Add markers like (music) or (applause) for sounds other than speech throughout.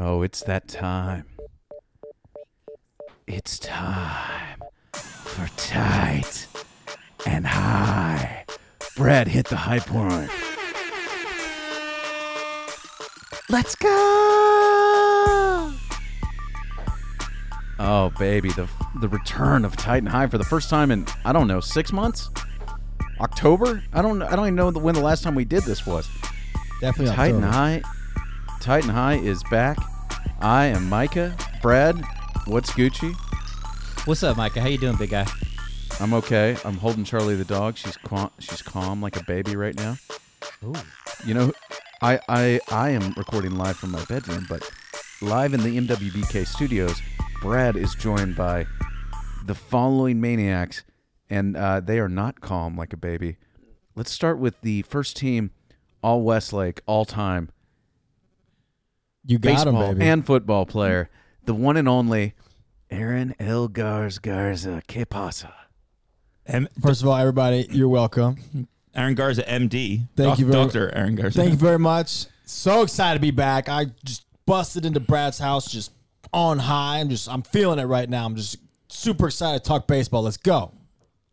Oh, it's that time. It's time for tight and high. Brad hit the high point. Let's go! Oh, baby, the the return of Titan High for the first time in I don't know six months, October. I don't I don't even know when the last time we did this was. Definitely Titan October. High, Titan High is back. I am Micah. Brad, what's Gucci? What's up, Micah? How you doing, big guy? I'm okay. I'm holding Charlie the dog. She's calm, she's calm like a baby right now. Ooh. You know, I I I am recording live from my bedroom, but live in the MWBK studios, Brad is joined by the following maniacs, and uh, they are not calm like a baby. Let's start with the first team, all Westlake, all time You got him, baseball baby. and football player, the one and only Aaron El Garz Garza. Que pasa? M- First of all, everybody, you're welcome. Aaron Garza, MD. Thank Doc- you very- Doctor Aaron Garza. Thank you very much. (laughs) So excited to be back. I just busted into Brad's house, just on high. I'm just, I'm feeling it right now. I'm just super excited to talk baseball. Let's go.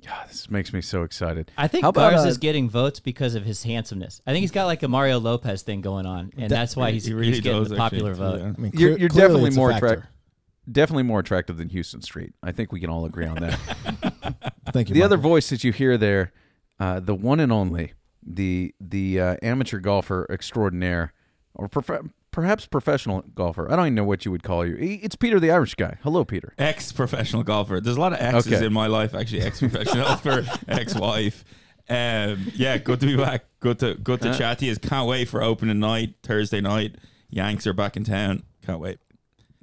Yeah, this makes me so excited. I think How about, Garza uh, is getting votes because of his handsomeness. I think he's got like a Mario Lopez thing going on, and that's why he's, He really he's getting the popular actually, vote. yeah. I mean, You're, you're definitely more attractive. Definitely more attractive than Huston Street. I think we can all agree on that. (laughs) Thank you. the other Michael. voice that you hear there, uh, the one and only, the the uh, amateur golfer extraordinaire, or prof- perhaps professional golfer. I don't even know what you would call you. It's Peter the Irish guy. Hello, Peter. Ex professional golfer. There's a lot of exes Okay. in my life, actually. Ex professional (laughs) for ex wife. Um, yeah, good to be back. Good to good to Uh, chat to you. Can't wait for opening night Thursday night. Yanks are back in town. Can't wait.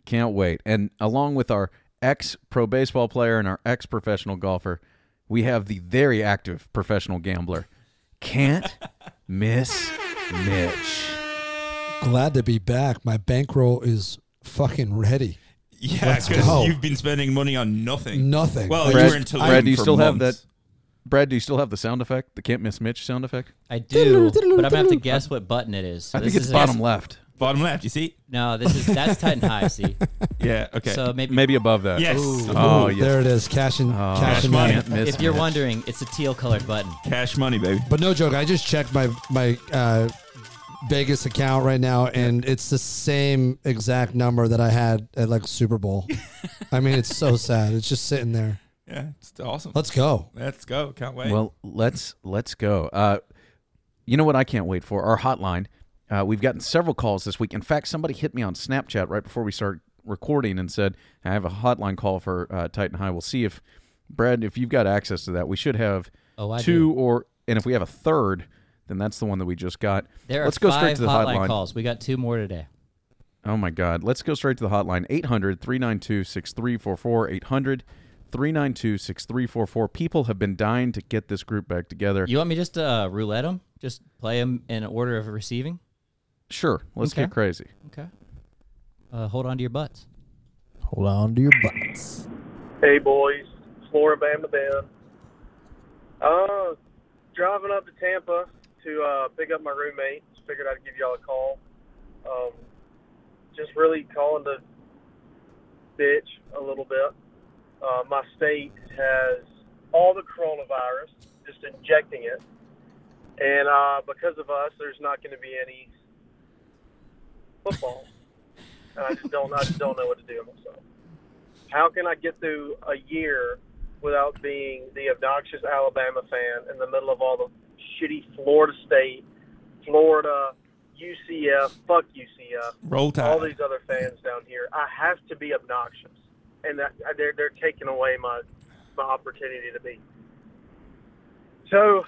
Can't wait. And along with our ex pro baseball player and our ex professional golfer, we have the very active professional gambler. Can't miss Mitch. Glad to be back. My bankroll is fucking ready. Yeah, Let's because you've been spending money on nothing. Nothing. Well, I you Brad, were in Tulum Brad, do you for still have months. that? Brad, do you still have the sound effect, the can't miss Mitch sound effect? I do, but I'm gonna have to (laughs) guess what button it is. So I think it's is bottom left, Bottom left, you see? No, this is that's (laughs) Titan High. See, Yeah, okay. so maybe, maybe above that. yes. Oh, yes. There it is. Cash and Oh, cash and money. money. Can't miss if you're Mitch. wondering, it's a teal colored button. Cash money, baby. But no joke. I just checked my my uh, Vegas account right now, and it's the same exact number that I had at like Super Bowl. I mean, it's so sad. It's just sitting there. Yeah, it's awesome. Let's go. Let's go. Can't wait. Well, let's let's go. Uh, you know what I can't wait for our hotline. Uh, we've gotten several calls this week. In fact, somebody hit me on Snapchat right before we started recording and said, "I have a hotline call for uh, Titan High." We'll see if Brad, if you've got access to that, we should have Oh, I two do. or and if we have a third, then that's the one that we just got. There let's go five straight to the hotline hotline. calls. We got two more today. Oh my God. Let's go straight to the hotline 800 392 6344. 800 392 6344. People have been dying to get this group back together. You want me just to uh, roulette them? Just play them in order of receiving? Sure. Let's Okay. get crazy. Okay. Uh, hold on to your butts. Hold on to your butts. Hey boys, Florida Bama Ben. Uh, driving up to Tampa to uh, pick up my roommate. Just figured I'd give y'all a call. Um, just really calling to bitch a little bit. Uh, my state has all the coronavirus, just injecting it, and uh, because of us, there's not going to be any football. (laughs) and I just don't, I just don't know what to do with myself how can I get through a year without being the obnoxious Alabama fan in the middle of all the shitty Florida State, Florida, UCF, fuck UCF, Roll Tide. all these other fans down here? I have to be obnoxious, and that they're they're taking away my my opportunity to be. So,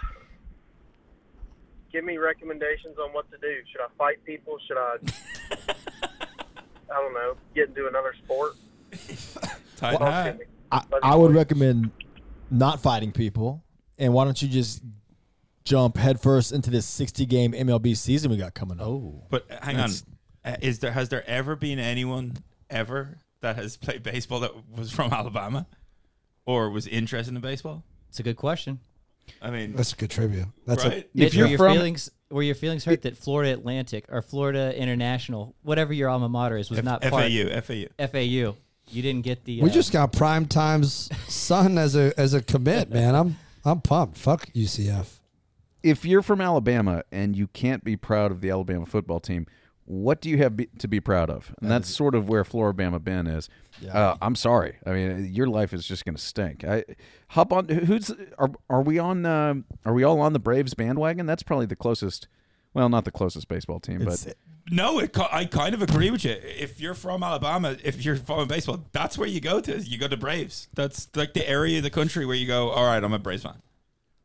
give me recommendations on what to do. Should I fight people? Should I? (laughs) I don't know. Get into another sport. (laughs) Tight Well, hat. I, I would recommend not fighting people. And why don't you just jump headfirst into this 60 game MLB season we got coming up? Oh. But hang That's- on, Uh, is there has there ever been anyone ever that has played baseball that was from (laughs) Alabama or was interested in baseball? It's a good question. I mean, That's a good trivia. That's right? Mitch, If you're were your from- feelings were your feelings hurt that Florida Atlantic or Florida International, whatever your alma mater is, was F- not part FAU, FAU. FAU? You didn't get the. We uh, just got prime times son as a as a commit, (laughs) man. I'm I'm pumped. Fuck UCF. If you're from Alabama and you can't be proud of the Alabama football team, what do you have be, to be proud of? And that's sort of where Floribama Ben is. Uh, I'm sorry. I mean, your life is just going to stink. I hop on. Who's are are we on? Uh, are we all on the Braves bandwagon? That's probably the closest. Well, not the closest baseball team, It's- but No, it, I kind of agree with you. If you're from Alabama, if you're following baseball, that's where you go to. You go to Braves. That's like the area of the country where you go. All right, I'm a Braves fan.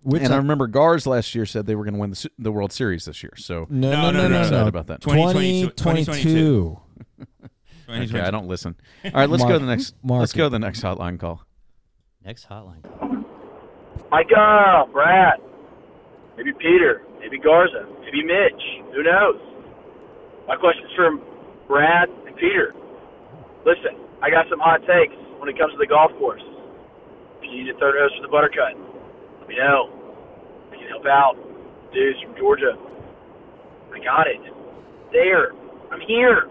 Which and I I- remember Gars last year said they were going to win the, the World Series this year. So no, No, no, no, no, no, no, no. excited no. about that. 2022. 2022. Okay, I don't listen. All right, let's go to the next. Mark let's it. go to the next hotline call. next hotline. Micah, uh, Brad, maybe Peter, maybe Garza, maybe Mitch. Who knows? My question's from Brad and Peter. Listen, I got some hot takes when it comes to the golf course. If you need a third host for the buttercut, let me know. I can help out. Dudes from Georgia. I got it. There. I'm here.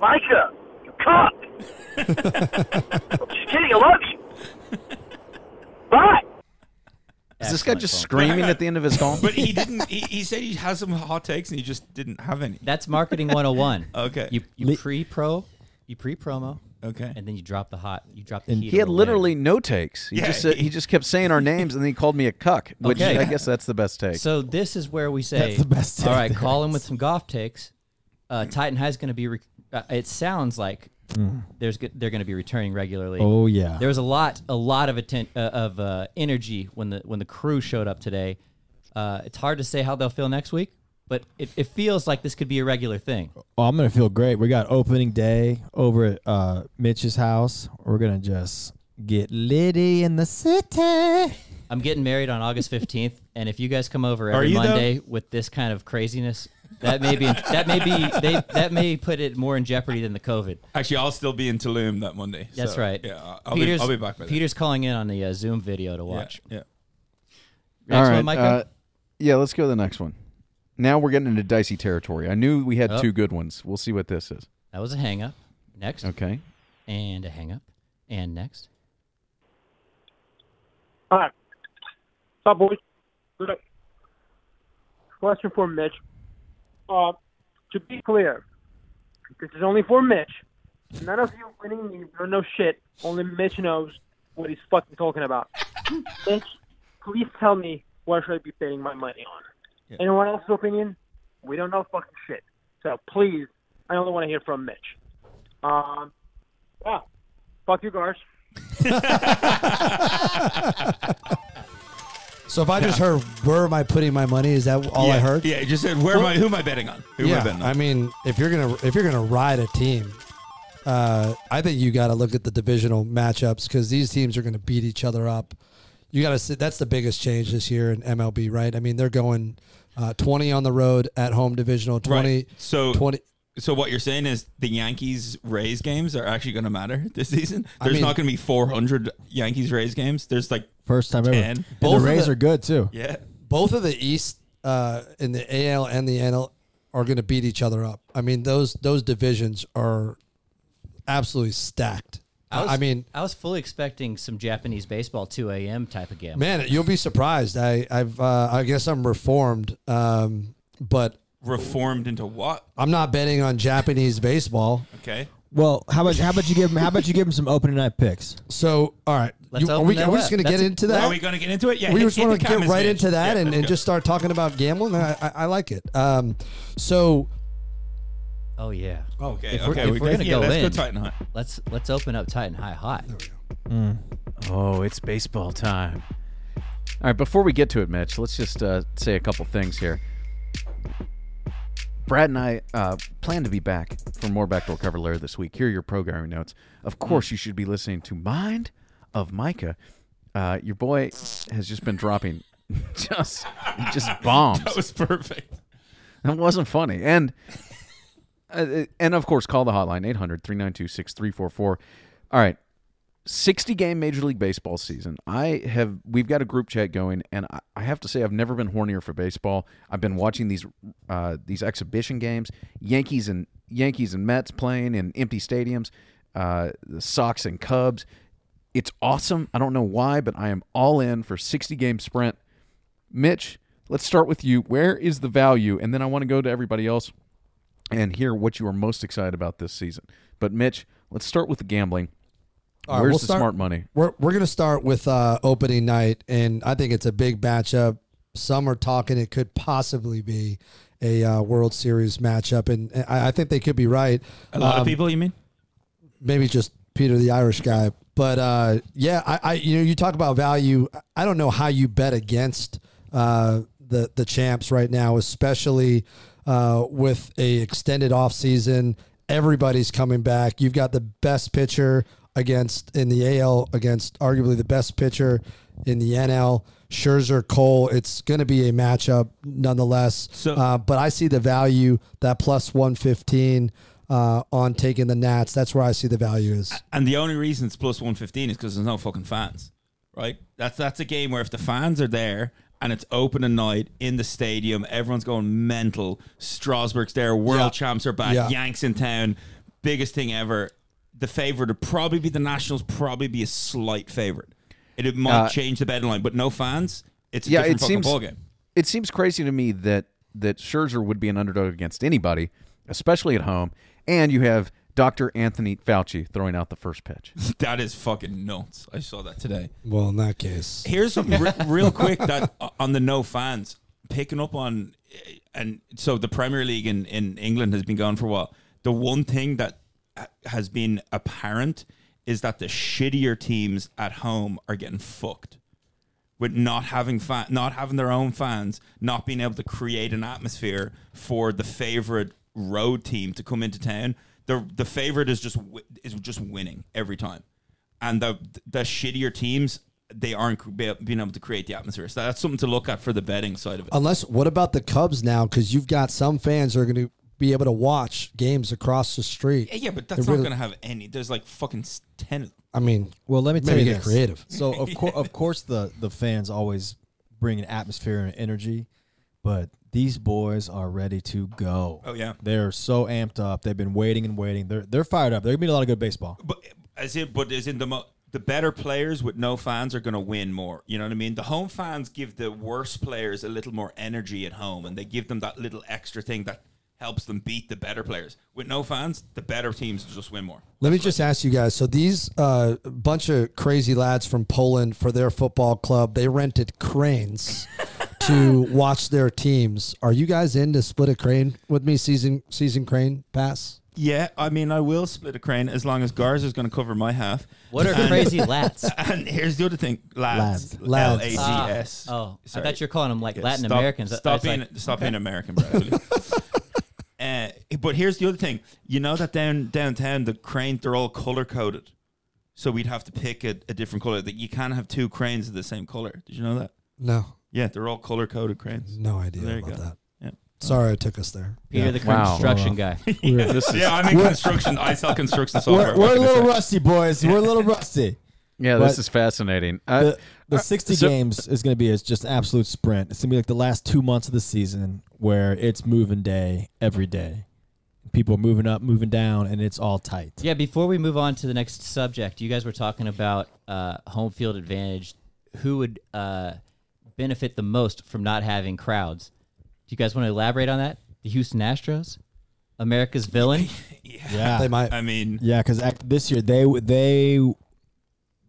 Micah, you cock. (laughs) I'm just kidding. I love you. Bye. Is this guy just phone. screaming at (laughs) the end of his call? But he didn't. He, he said he has some hot takes and he just didn't have any. That's marketing 101. (laughs) Okay. You you Le- pre pro, you pre promo, Okay. and then you drop the hot. You drop the And heat. He had little literally no takes. He Yeah, just said, he- he just kept saying our (laughs) names and then he called me a cuck, which Okay. I guess that's the best take. So this is where we say, That's the best take right, there call him with some golf takes. Uh, Titan High's going to be. Re- uh, it sounds like there's go- they're going to be returning regularly. Oh yeah. There was a lot, a lot of atten- uh, of uh, energy when the when the crew showed up today. Uh, it's hard to say how they'll feel next week, but it, it feels like this could be a regular thing. Oh, I'm gonna feel great. We got opening day over at uh, Mitch's house. We're gonna just get litty in the city. I'm getting married on August 15th, and if you guys come over every you, though? Monday with this kind of craziness, that may be that may be they that may put it more in jeopardy than the COVID. Actually, I'll still be in Tulum that Monday. That's so, right. Yeah, I'll, I'll Peter's, be. I'll be back by then. Peter's calling in on the uh, Zoom video to watch. Yeah. Next All one, Micah? uh, yeah, let's go to the next one. Now we're getting into dicey territory. I knew we had Oh. two good ones. We'll see what this is. that was a hang up. Next, Okay. and a hang up, and next. Hi. What's up, boys? Good. Question for Mitch. Uh, to be clear, this is only for Mitch. None of you winning me don't know shit. Only Mitch knows what he's fucking talking about. (laughs) Mitch, please tell me what should I be betting my money on. Anyone else's opinion? We don't know fucking shit. So please, I only want to hear from Mitch. Um, yeah. Fuck you, guys. (laughs) So if I just heard where am I putting my money, is that all yeah, I heard? Yeah, you just said where am I? Who am I betting on? Who am I yeah. betting on? I mean, if you're gonna if you're gonna ride a team, uh, I think you got to look at the divisional matchups because these teams are going to beat each other up. You got to. See that's the biggest change this year in MLB, right? I mean, they're going uh, 20 on the road at home divisional, 20, Right. So 20. So what you're saying is the Yankees Rays games are actually going to matter (laughs) this season. I There's mean- not going to be 400 Yankees Rays games. There's like First time ever. 10. And Both the Rays the- are good too. yeah. Both of the East uh, in the AL and the NL are going to beat each other up. I mean, those those divisions are absolutely stacked. I, was, I mean, I was fully expecting some Japanese baseball 2 a.m. type of game. man, you'll be surprised. I I've uh, I guess I'm reformed, um, but Reformed into what? I'm not betting on Japanese baseball. Okay. Well, how about how about you give him how about you give him some opening night picks? So, all right, Let's You- are we, are we just going to get into that? Are we going to get into it? Yeah. we hit- just hit want to get right Mitch. into that Yeah, and, and just start talking about gambling. I, I, I like it. Um, so, Oh yeah. Okay. If we're- okay. if we we're gonna yeah, go let's in- go Titan High. Let's let's open up Titan High hot. There we go. Oh, it's baseball time. All right, before we get to it, Mitch, let's just uh, say a couple things here. Brad and I uh, plan to be back for more Backdoor Cover later this week. Here are your programming notes. Of course, you should be listening to Mind of Micah. Uh, your boy has just been dropping (laughs) just just (laughs) bombs. That was perfect. That wasn't funny. And uh, and of course, call the hotline 800 392 6344. All right. 60 game Major League Baseball season. I have we've got a group chat going, and I, I have to say I've never been hornier for baseball. I've been watching these uh, these exhibition games, Yankees and Yankees and Mets playing in empty stadiums, uh, the Sox and Cubs. It's awesome. I don't know why, but I am all in for 60 game sprint. Mitch, let's start with you. Where is the value? And then I want to go to everybody else and hear what you are most excited about this season. But Mitch, let's start with the gambling. All right, Where's we'll the start- smart money? We're we're gonna start with uh, opening night, and I think it's a big matchup. Some are talking it could possibly be a uh, World Series matchup, and I, I think they could be right. A lot Um, of people, you mean? maybe just Peter the Irish guy. But uh, yeah, I, I you know you talk about value. I don't know how you bet against uh, the the champs right now, especially uh, with a extended off season. Everybody's coming back. You've got the best pitcher against in the AL against arguably the best pitcher in the NL. Scherzer, Cole. It's going to be a matchup nonetheless. So- uh, but I see the value that plus one fifteen uh, on taking the Nats. That's where I see the value is. And the only reason it's plus 115 is because there's no fucking fans, right? That's that's a game where if the fans are there and it's open opening night in the stadium, everyone's going mental. Strasburg's there, world Yeah. champs are back, Yeah. Yanks in town, biggest thing ever. The favorite would probably be the Nationals, probably be a slight favorite. It, it might Uh, change the betting line, but no fans. It's a Yeah, different it seems it seems crazy to me that that Scherzer would be an underdog against anybody, especially at home. And you have Dr. Anthony Fauci throwing out the first pitch. (laughs) That is fucking nuts. I saw that today. Well, in that case, Here's something (laughs) re- real quick that uh, on the no fans picking up on, and so the Premier League in, in England has been going for a while. The one thing that has been apparent is that the shittier teams at home are getting fucked with not having fan, not having their own fans, not being able to create an atmosphere for the favorite road team to come into town. The the favorite is just is just winning every time, and the the shittier teams they aren't being able to create the atmosphere. So that's something to look at for the betting side of it. unless what about the Cubs now? Because you've got some fans who are going to be able to watch games across the street. yeah, yeah, but that's They're not really- going to have any. There's like fucking ten. I mean, Well, let me tell Maybe you get this. creative. So of (laughs) course, of course, the the fans always bring an atmosphere and energy, but these boys are ready to go. Oh, yeah. they're so amped up. They've been waiting and waiting. They're they're fired up. They're gonna be a lot of good baseball. But as in, but as in the mo- the better players with no fans are going to win more. You know what I mean? The home fans give the worst players a little more energy at home, and they give them that little extra thing that helps them beat the better players. With no fans, the better teams just win more. let me just ask you guys. So these uh, bunch of crazy lads from Poland for their football club, they rented cranes (laughs) to watch their teams. Are you guys in to split a crane with me? Season season crane pass. Yeah, I mean, I will split a crane as long as Garza's going to cover my half. What are crazy lats? (laughs) And here's the other thing, lads, Lads. L A G S. Ah, oh, I thought you're calling them like Yeah, Latin stop- Americans. I- I Stop being like, stop being American, Bradley. (laughs) uh, but here's the other thing. You know that down downtown the cranes they're all color coded, so we'd have to pick a, a different color. That you can't have two cranes of the same color. Did you know that? No, Yeah, they're all color coded cranes. no idea There you about go. that. Yeah. Sorry, I took us there. Peter the Wow. construction guy. (laughs) This (laughs) is, Yeah, I'm in construction. I sell construction software. We're, we're a can I little say? rusty, boys. We're a little rusty. yeah, this But- is fascinating. Uh, The, the uh, 60 so- games is going to be a, just an absolute sprint. It's going to be like the last two months of the season where it's moving day every day. People are moving up, moving down, and it's all tight. Yeah, before we move on to the next subject, you guys were talking about uh, home field advantage. Who would uh, benefit the most from not having crowds? Do you guys want to elaborate on that? The Houston Astros, America's villain. (laughs) Yeah, They might. I mean, yeah, because this year they they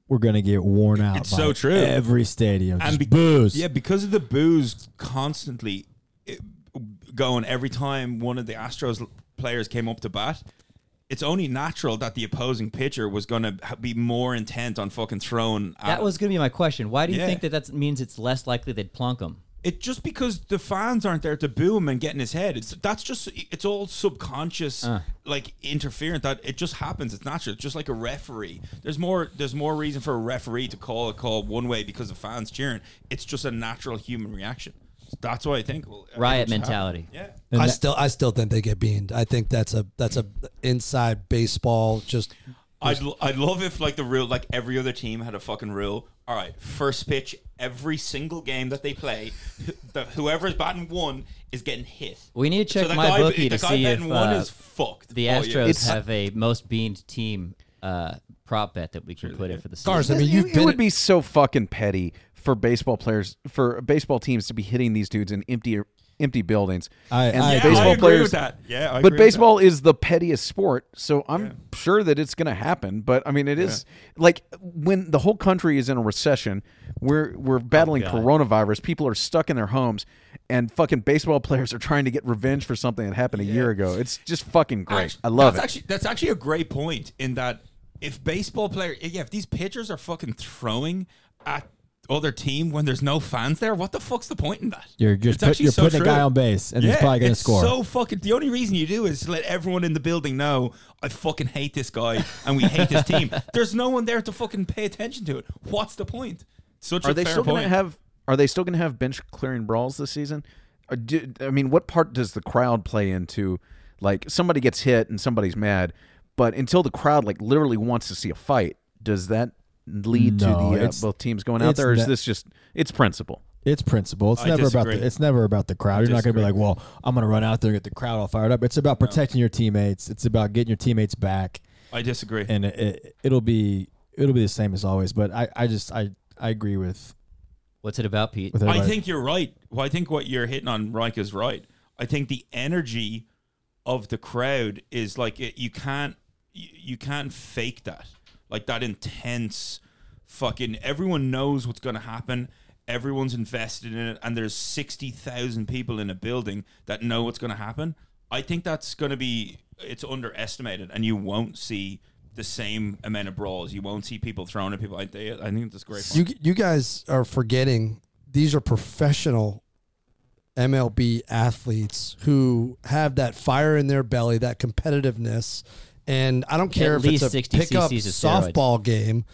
were going to get worn out. It's by so true. Every stadium, and just be- booze. Yeah, because of the booze constantly going every time one of the Astros players came up to bat. It's only natural that the opposing pitcher was going to be more intent on fucking throwing. at That was going to be my question. Why do you Yeah. think that that means it's less likely they'd plunk him? It just because the fans aren't there to boo him and get in his head. It's that's just it's all subconscious Uh. like interference that it just happens. It's natural. It's just like a referee. There's more there's more reason for a referee to call a call one way because of fans cheering. It's just a natural human reaction. That's what I think. Well, Riot mentality. happen. Yeah. And I that- still, I still think they get beaned. I think that's a that's a inside baseball. Just I'd, l- I'd love if like the rule like every other team had a fucking rule. All right, first pitch every single game that they play, wh- the, whoever's batting one is getting hit. We need to check so my guy, bookie the to guy see betting if one uh, is fucked. the all year. Astros have a most beamed team uh, prop bet that we can put in for the season. Cars, I mean, It- you've it, been would be so fucking petty for baseball players, for baseball teams to be hitting these dudes in empty empty buildings. I- and I yeah, agree. baseball I agree players. with that. Yeah, I but agree with baseball is the pettiest sport, so I'm sure that it's going to happen. But I mean, it is like when the whole country is in a recession, we're we're battling God. coronavirus. People are stuck in their homes, and fucking baseball (laughs) players are trying to get revenge for something that happened a year ago. It's just fucking great. Actu- I love that's it. Actually, that's actually a great point in that if baseball player, yeah, if these pitchers are fucking throwing at other team when there's no fans there, what the fuck's the point in that? You're just It's put, actually you're so putting a guy on base, and he's probably going to it's score. So fucking. The only reason you do is to let everyone in the building know I fucking hate this guy and we hate this team. (laughs) There's no one there to fucking pay attention to it. What's the point? Such Are a they fair still going to have? Are they still going to have bench clearing brawls this season? Or do, I mean, what part does the crowd play into? Like somebody gets hit and somebody's mad, but until the crowd like literally wants to see a fight, does that lead No, to the uh, both teams going out it's there? Or is ne- this just it's principle? It's principle. It's I never about the. It's never about the crowd. You're not going to be like, well, I'm going to run out there and get the crowd all fired up. It's about protecting your teammates. It's about getting your teammates back, I disagree. and it, it, it'll be it'll be the same as always. But I, I just I I agree with What's it about, Pete? I think you're right. Well, I think what you're hitting on, Reich, is right. I think the energy of the crowd is like it, you can't you, you can't fake that. Like that intense fucking everyone knows what's going to happen. Everyone's invested in it and there's 60,000 people in a building that know what's going to happen. I think that's going to be it's underestimated and you won't see the same amount of brawls. You won't see people throwing at people. I, I think that's great. You you guys are forgetting these are professional MLB athletes who have that fire in their belly, that competitiveness, and I don't care At if it's a 60 pickup cc's of steroids. softball game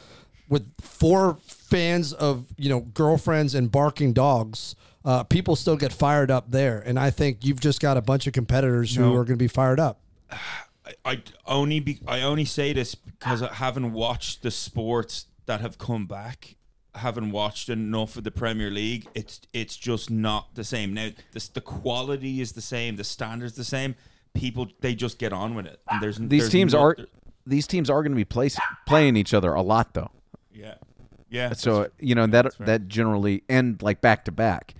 with four fans of you know girlfriends and barking dogs. Uh, people still get fired up there, and I think you've just got a bunch of competitors who No. are going to be fired up. (sighs) I, I only be, I only say this because I haven't watched the sports that have come back. I haven't watched enough of the Premier League. It's it's just not the same. Now the the quality is the same, the standards the same. People they just get on with it. And there's These there's teams no- are these teams are going to be place, playing each other a lot though. yeah yeah. So you know that that generally end like back to back.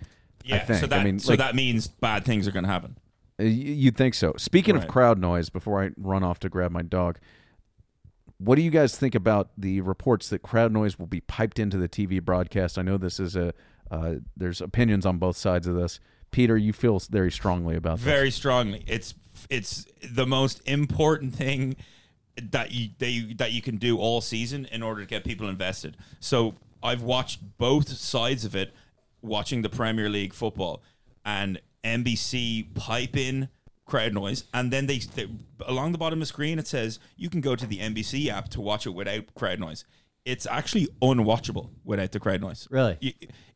yeah. I think. So that I mean, so like, that means bad things are going to happen. You'd think so. Speaking of crowd noise, before I run off to grab my dog, what do you guys think about the reports that crowd noise will be piped into the TV broadcast? I know this is a uh, there's opinions on both sides of this. Peter, you feel very strongly about this. very strongly. It's it's the most important thing that you they, that you can do all season in order to get people invested. So I've watched both sides of it, watching the Premier League football and NBC pipe in crowd noise, and then they, they along the bottom of the screen it says you can go to the NBC app to watch it without crowd noise. It's actually unwatchable without the crowd noise. Really? You-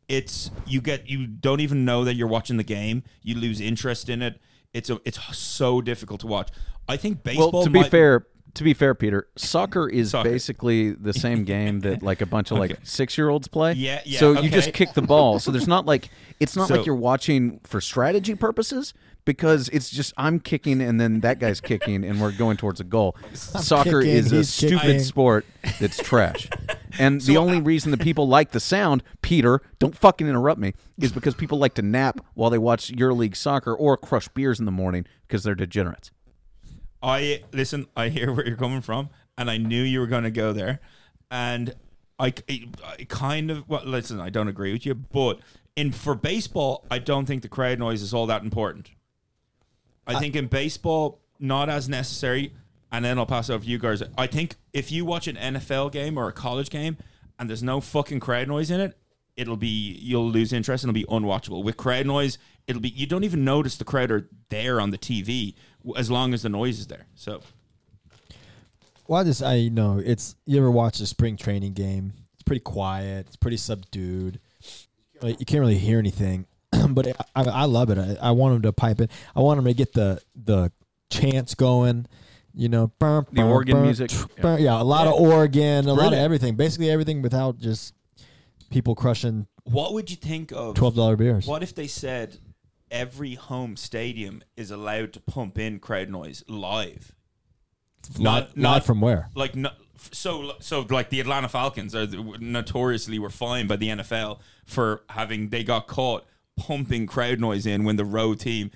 it's you get you don't even know that you're watching the game. You lose interest in it. It's a, it's so difficult to watch. I think baseball. Well, to be fair, to be fair, Peter, soccer is Soccer. basically the same (laughs) game that like a bunch of like six year olds play. Yeah, yeah, So you just kick the ball. So there's not like it's not (laughs) So- like you're watching for strategy purposes because it's just I'm kicking and then that guy's kicking and we're going towards a goal. (laughs) Soccer kicking, is a he's stupid kicking. sport that's trash. (laughs) And the only reason that people like the sound, Peter, don't fucking interrupt me, is because people like to nap while they watch EuroLeague soccer or crush beers in the morning because they're degenerates. I listen. I hear where you're coming from, and I knew you were going to go there, and I, I kind of well. Listen, I don't agree with you, but in for baseball, I don't think the crowd noise is all that important. I think in baseball, not as necessary. And then I'll pass it over to you guys. I think if you watch an NFL game or a college game and there's no fucking crowd noise in it, it'll be you'll lose interest and it'll be unwatchable. With crowd noise, it'll be you don't even notice the crowd are there on the TV as long as the noise is there. So Well, I just I know it's you ever watch a spring training game? It's pretty quiet. It's pretty subdued. Like, you can't really hear anything, (clears throat) but I, I love it. I, I want them to pipe it. I want them to get the the chants going. You know, burr, The organ burr, music. tch, Yeah. Yeah. a lot of organ, a lot of everything. Basically everything without just people crushing What would you think of twelve dollar beers. What if they said every home stadium is allowed to pump in crowd noise live? Not, not- not not- from where? Like no, so so like the Atlanta Falcons are notoriously were fined by the NFL for having they got caught pumping crowd noise in when the road team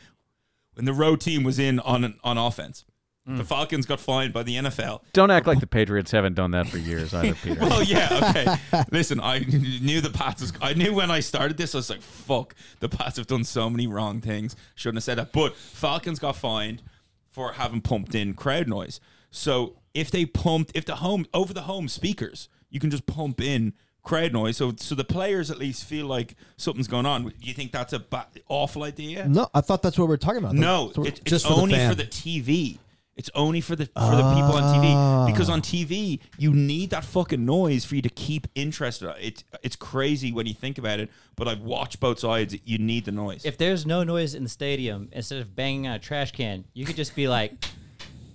when the road team was in on on offense. Hmm. The Falcons got fined by the NFL Don't act like the Patriots haven't done that for years either, Peter. (laughs) well, yeah, okay. Listen, I knew the Pats was. I knew when I started this, I was like, "Fuck, the Pats have done so many wrong things. Shouldn't have said that." But Falcons got fined for having pumped in crowd noise. So if they pumped, if the home over the home speakers, you can just pump in crowd noise. So so the players at least feel like something's going on. Do you think that's a ba- awful idea? No, I thought that's what we are talking about. No, it, it's just for the only fan. for the TV. It's only for the for the people on TV ah. because on TV you need that fucking noise for you to keep interested. It's it's crazy when you think about it, but I've watched both sides. You need the noise. If there's no noise in the stadium, instead of banging on a trash can, you could just be like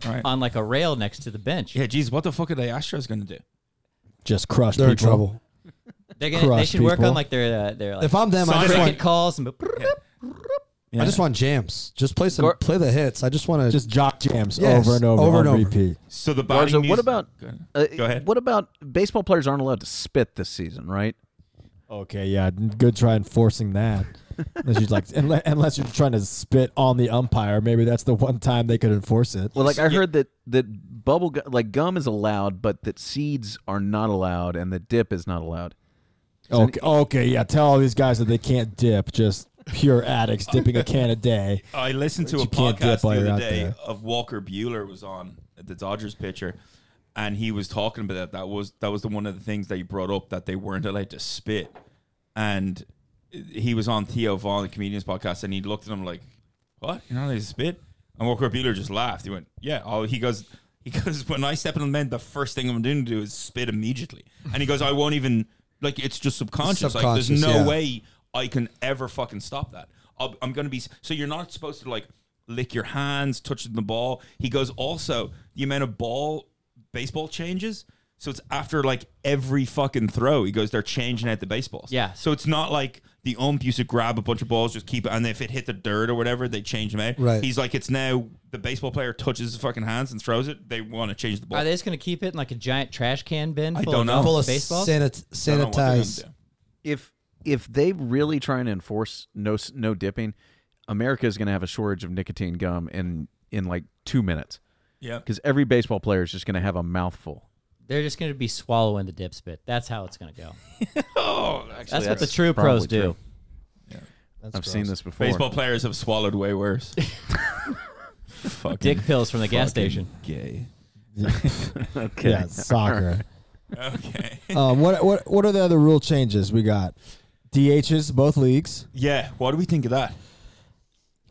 Right. on like a rail next to the bench. yeah, geez, what the fuck are the Astros going to do? just crush They're in trouble. They're gonna, they Crush should work people. on like their uh, their like If I'm them, I just cricket want, calls and I just want jams. Just play some, Gor- play the hits. I just want to Just jock jams Yes, over and over, over on and over. repeat. So the Garza, batting what music- about Go ahead. uh, Go ahead. What about baseball players aren't allowed to spit this season, right? Okay, yeah, good try enforcing that. unless you're like, unle- unless you're trying to spit on the umpire, maybe that's the one time they could enforce it. Well, like I heard that that bubble gu- like gum is allowed, but that seeds are not allowed, and that dip is not allowed. Okay, okay, yeah. Tell all these guys that they can't dip. Just pure addicts dipping a can a day. (laughs) I listened to a you can't dip podcast while the you're other out day there. of Walker Buehler was on the Dodgers pitcher, and he was talking about that. That was that was the one of the things that he brought up that they weren't allowed to spit, and he was on Theo Von, the comedian's podcast, and he looked at him like, "What? You're not allowed to spit?" And Walker Buehler just laughed. He went, "Yeah." Oh, he goes. (laughs) He goes, when I step in the men, the first thing I'm doing to do is spit immediately. And he goes, I won't even, like, it's just subconscious. like, there's no yeah. way I can ever fucking stop that. I'll, I'm going to be. So you're not supposed to like lick your hands, touching the ball. He goes also the amount of ball baseball changes. So it's after like every fucking throw. He goes, they're changing out the baseballs. Yeah. So it's not like the ump used to grab a bunch of balls, just keep it, and if it hit the dirt or whatever, they change them out. Right. He's like, it's now the baseball player touches his fucking hands and throws it. They want to change the ball. Are they just gonna keep it in like a giant trash can bin? I full don't of know. full of baseballs. sanit- Don't know what they're gonna sanitize. If if they really try and enforce no no dipping, America is going to have a shortage of nicotine gum in in like two minutes Yeah. because every baseball player is just going to have a mouthful. They're just gonna be swallowing the dip spit. That's how it's gonna go. (laughs) Oh, That's what the true pros probably do. true. That's I've gross. seen this before. baseball players have swallowed way worse. (laughs) fucking Dick pills from the gas station. Gay. (laughs) okay. Yeah, soccer. Okay. um, what what what are the other rule changes we got? DHs both leagues. yeah. What do we think of that?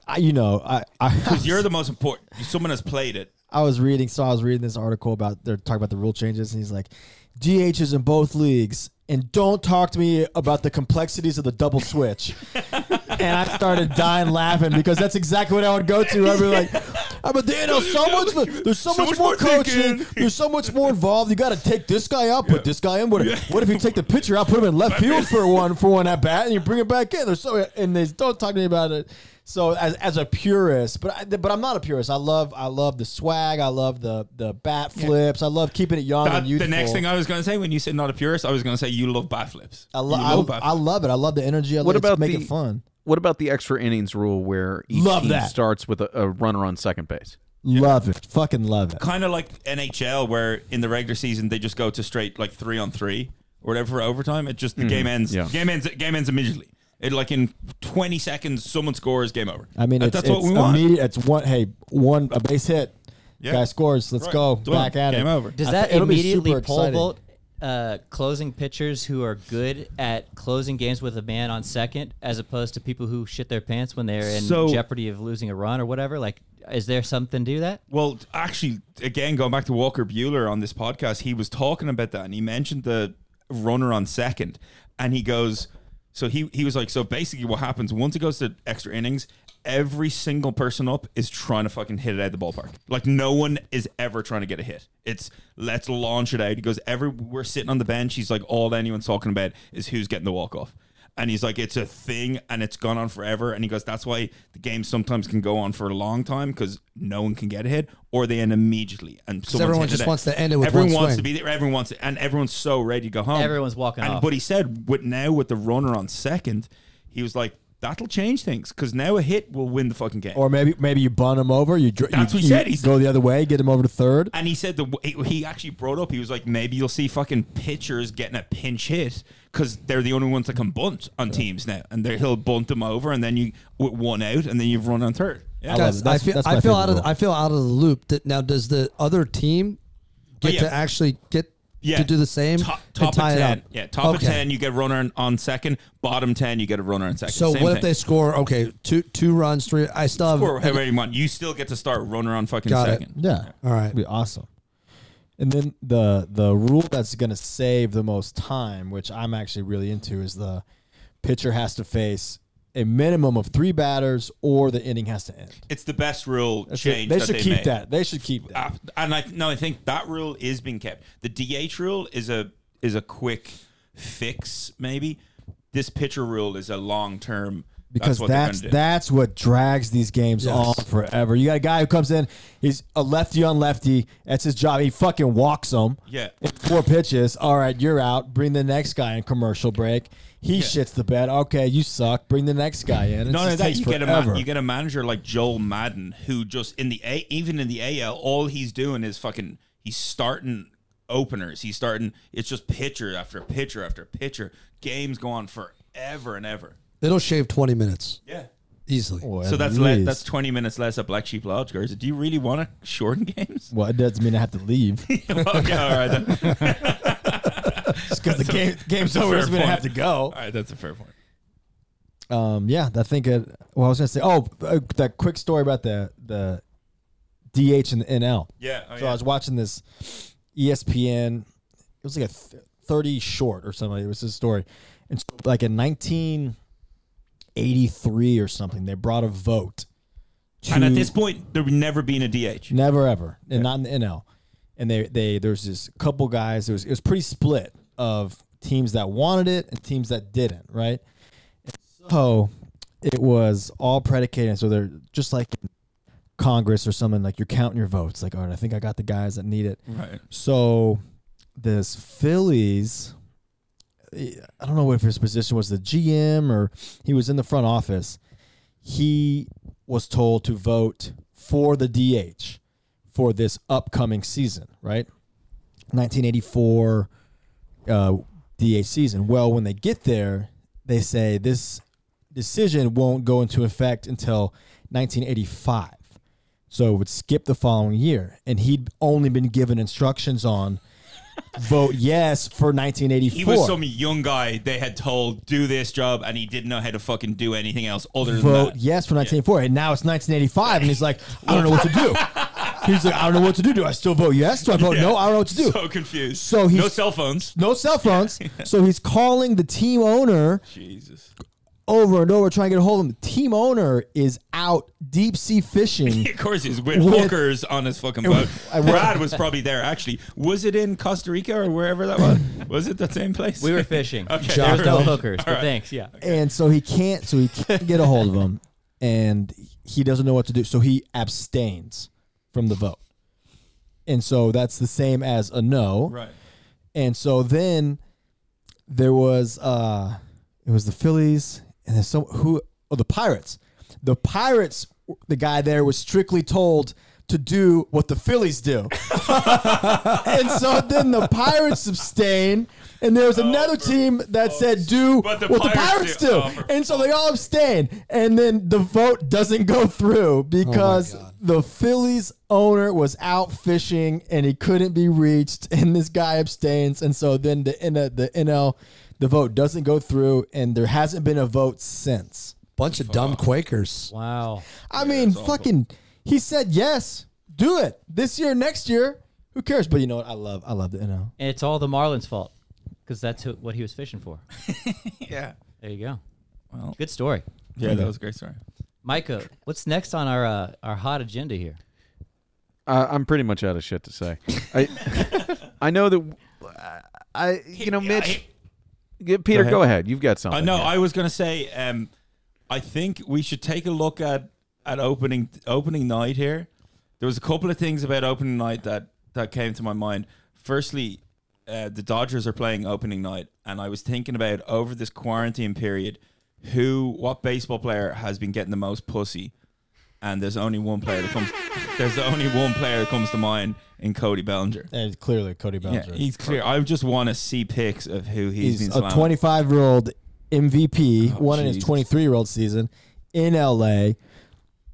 I, you know, I I, Because you're the most important. Someone has played it. I was reading, so I was reading this article about they're talking about the rule changes, and he's like, DH is in both leagues, and don't talk to me about the complexities of the double switch. (laughs) and I started dying laughing because that's exactly what I would go to. I'd be like, "Ah, but you know, so much, there's so, much, more coaching, thinking. there's so much more involved. You got to take this guy out, put this guy in. What, if, what if you take the pitcher out, put him in left (laughs) field for one for one at bat, and you bring it back in? There's so and they don't talk to me about it. So as, as a purist, but I, but I'm not a purist. I love I love the swag. I love the the bat flips. I love keeping it young That- and the next thing I was going to say when you said not a purist, I was going to say you love bat flips. I, You lo- love I, bat I flips. love it. I love the energy. I What love about make the it fun? What about the extra innings rule where each Love team that. starts with a, a runner on second base? Love it. Fucking love it. kind of like NHL, where in the regular season they just go to straight like three on three or whatever for overtime. It just the mm-hmm. game ends. yeah. Game ends. Game ends immediately. It like in twenty seconds, someone scores, game over. I mean, That- it's, that's it's what we want. It's one. Hey, one a base hit. Yeah. Guy scores. Let's Right. go. Done. Back at Game it. over. Does I that thi- immediately super pole vault uh, closing pitchers who are good at closing games with a man on second, as opposed to people who shit their pants when they're in So- jeopardy of losing a run or whatever? Like, is there something to that? Well, actually, again, going back to Walker Buehler on this podcast, he was talking about that, and he mentioned the runner on second, and he goes, so he he was like, so basically, what happens once it goes to extra innings, every single person up is trying to fucking hit it out of the ballpark. Like no one is ever trying to get a hit. It's let's launch it out. He goes, every we're sitting on the bench. He's like, all anyone's talking about is who's getting the walk off. And he's like, it's a thing and it's gone on forever. And he goes, that's why the game sometimes can go on for a long time because no one can get a hit or they end immediately. And someone's everyone just it wants to end it with Everyone one wants swing. to be there. Everyone wants it. And everyone's so ready to go home. Everyone's walking and, off. But he said, with now with the runner on second, he was like, that'll change things because now a hit will win the fucking game. Or maybe maybe you bun him over. You dr- That's you, what he you said. He's- go the other way, get him over to third. And he said the w- he actually brought up he was like maybe you'll see fucking pitchers getting a pinch hit because they're the only ones that can bunt on teams now, and they he'll bunt them over, and then you with one out, and then you've run on third. Yeah. love Guys, it. That's- I feel, that's I feel favorite out of rule. I feel out of the loop. That now does the other team oh, get yeah. to actually get Yeah. to do the same Top, top of ten, yeah. Top of ten, you get a runner on, on second. Bottom ten, you get a runner on second. So Same what thing. if they score? Okay, two two runs, three. I still have. score however you want? You still get to start runner on fucking Got it. second. Yeah. all right. That'd be awesome. And then the the rule that's going to save the most time, which I'm actually really into, is the pitcher has to face a minimum of three batters, or the inning has to end. It's the best rule That's it. change. They that should they keep made. that. They should keep that. Uh, and I no, I think that rule is being kept. The DH rule is a is a quick fix, maybe. This pitcher rule is a long term. because that's what that's they're gonna do. that's what drags these games Yes. on forever. You got a guy who comes in, he's a lefty on lefty. That's his job. He fucking walks them. Yeah. Four pitches. All right, you're out. Bring the next guy in commercial break. He shits the bed. Okay, you suck. Bring the next guy in. It None of that. takes You get a man, you get a manager like Joe Maddon who just in the a even in the AL, all he's doing is fucking. He's starting openers. He's starting. It's just pitcher after pitcher after pitcher. Games go on forever and ever. It'll shave twenty minutes Yeah. easily. Oh, So that's le- that's twenty minutes less at Black Sheep Lodge, guys. Do you really want to shorten (laughs) games? well, it doesn't mean I have to leave (laughs) okay, all right. (laughs) Then. because the game game's That's over. fair Doesn't mean I have to go. All right, that's a fair point. Um, yeah, I think it. Well, I was gonna say. Oh, uh, that quick story about the the DH and the NL. Yeah. Oh, So yeah. I was watching this ESPN. It was like a th- thirty short or something. It was a story, and so like in nineteen eighty three or something, they brought a vote. To, and at this point, there would never been a DH. never ever, and not in the NL. And they they there's this couple guys. It was it was pretty split of teams that wanted it and teams that didn't. Right. And so it was all predicated. So they're just like Congress or something. Like you're counting your votes. Like all right, I think I got the guys that need it. Right. So this Phillies, I don't know if his position was the GM or he was in the front office. He was told to vote for the DH for this upcoming season, right? 1984 uh, DH season. Well, when they get there, they say this decision won't go into effect until 1985. So it would skip the following year. And he'd only been given instructions on vote (laughs) yes for 1984. He was some young guy they had told do this job, and he didn't know how to fucking do anything else other than vote that. yes for 1984. And now it's 1985. And he's like, I don't know what to do. (laughs) He's like, I don't know what to do. Do I still vote yes? Do I vote no? I don't know what to do. So confused. So he's- no cell phones. no cell phones. (laughs) So he's calling the team owner Jesus. over and over trying to get a hold of him. The team owner is out deep sea fishing. (laughs) Of course, he's with, With- hookers on his fucking boat. (laughs) I- Brad was probably there. Actually, was it in Costa Rica or wherever that was? Was it the same place? We were fishing. Okay. There was no hookers, but thanks. Yeah. and so he can't so he can't get a hold of him and he doesn't know what to do so he abstains from the vote and so that's the same as a no right. and so then there was uh it was the phillies and then some who oh the pirates the pirates the guy there was strictly told to do what the Phillies do. (laughs) and so then the Pirates abstain, and there was another team that said do the what the Pirates Pirates do. do. Oh, and so they all abstain. And then the vote doesn't go through because God. the Phillies owner was out fishing and he couldn't be reached, (laughs) and this guy abstains. And so then the NL, the NL, the vote doesn't go through, and there hasn't been a vote since. Bunch of dumb Quakers. Wow. I mean, fucking, he said yes, do it this year, next year. Who cares? But you know what? I love, I love the NL. And it's all the Marlins' fault because that's who, what he was fishing for. (laughs) Yeah. There you go. Well, Good story. yeah, that was a great story. Micah, what's next on our uh, our hot agenda here? Uh, I'm pretty much out of shit to say. I I know that uh, I you know Mitch. Yeah, Peter, ahead. go ahead. You've got something. I know. here. I was going to say. Um, I think we should take a look at at opening opening night here. There was a couple of things about opening night that that came to my mind. Firstly, uh, the Dodgers are playing opening night, and I was thinking about over this quarantine period, who what baseball player has been getting the most pussy, and there's only one player that comes. There's only one player that comes to mind in Cody Bellinger. And clearly, Cody Yeah, Bellinger. he's clear. I just want to see pics of who he's, He's been a 25 year old MVP, Oh, won in his 23 year old season in LA.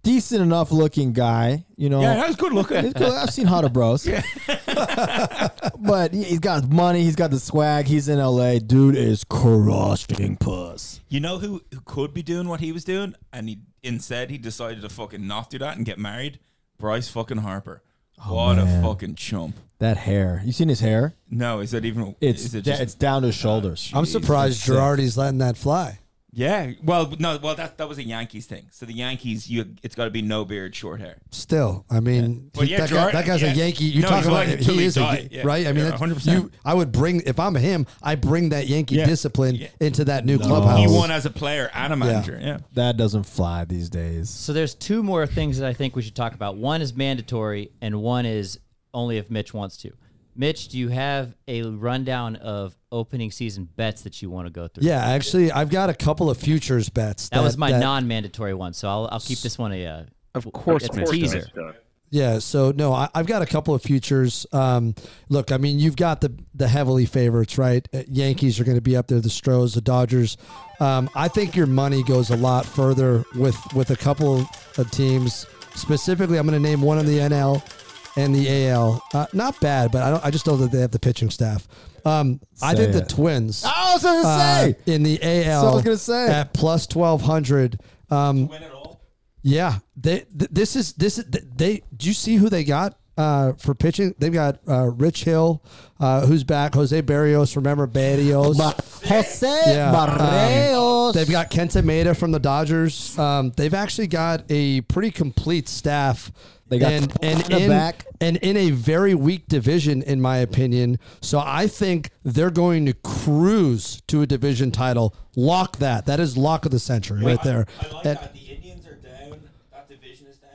Decent enough looking guy, you know. Yeah, that was good looking. Cool. I've seen hotter bros. Yeah. (laughs) but he- he's got money. He's got the swag. He's in LA. Dude is crushing puss. You know who, who could be doing what he was doing, and he instead he decided to fucking not do that and get married. Bryce fucking Harper. Oh, what Oh, man. a fucking chump. That hair. You seen his hair? No, is that even? It's is it da- just, it's down to his uh, shoulders. I'm surprised that's. Girardi's letting that fly. Yeah. Well, no. Well, that that was a Yankees thing. So the Yankees, you it's got to be no beard, short hair. Still, I mean, Well, he- yeah, that, guy, that guy's yeah. a Yankee. You No, talk about like it, he he is a, Yeah. right. I mean, Yeah, that- 100%. you. I would bring if I'm him. I bring that Yankee Yeah. discipline Yeah. into that new No. clubhouse. He won as a player and a manager. Yeah. that doesn't fly these days. So there's two more things that I think we should talk about. One is mandatory, and one is only if Mitch wants to. Mitch, do you have a rundown of opening season bets that you want to go through? Yeah, actually, I've got a couple of futures bets. that, was my non-mandatory one, so I'll I'll keep this one a. Uh, Of course, it's a teaser. Yeah, so no, I, I've got a couple of futures. Um, look, I mean, you've got the the heavily favorites, right? Uh, Yankees are going to be up there, the Stros, the Dodgers. Um, I think your money goes a lot further with with a couple of teams. Specifically, I'm going to name one in the NL and the AL. Uh, not bad, but I don't. I just know that they have the pitching staff. Um, I Say think the it. Twins I was gonna uh, say. in the AL So I was gonna say. at plus twelve hundred. Um, Win it all. yeah, they th- this is this is th- they. Do you see who they got uh, for pitching? They've got uh, Rich Hill, uh, who's back. Jose Berrios, remember Berrios. Ba- Jose Yeah, um, Berrios. They've got Kenta Maeda from the Dodgers. Um, they've actually got a pretty complete staff. They got and and in the in, back. and in a very weak division, in my opinion. So I think they're going to cruise to a division title. Lock that. That is lock of the century right there. And- The Indians are down. That division is down.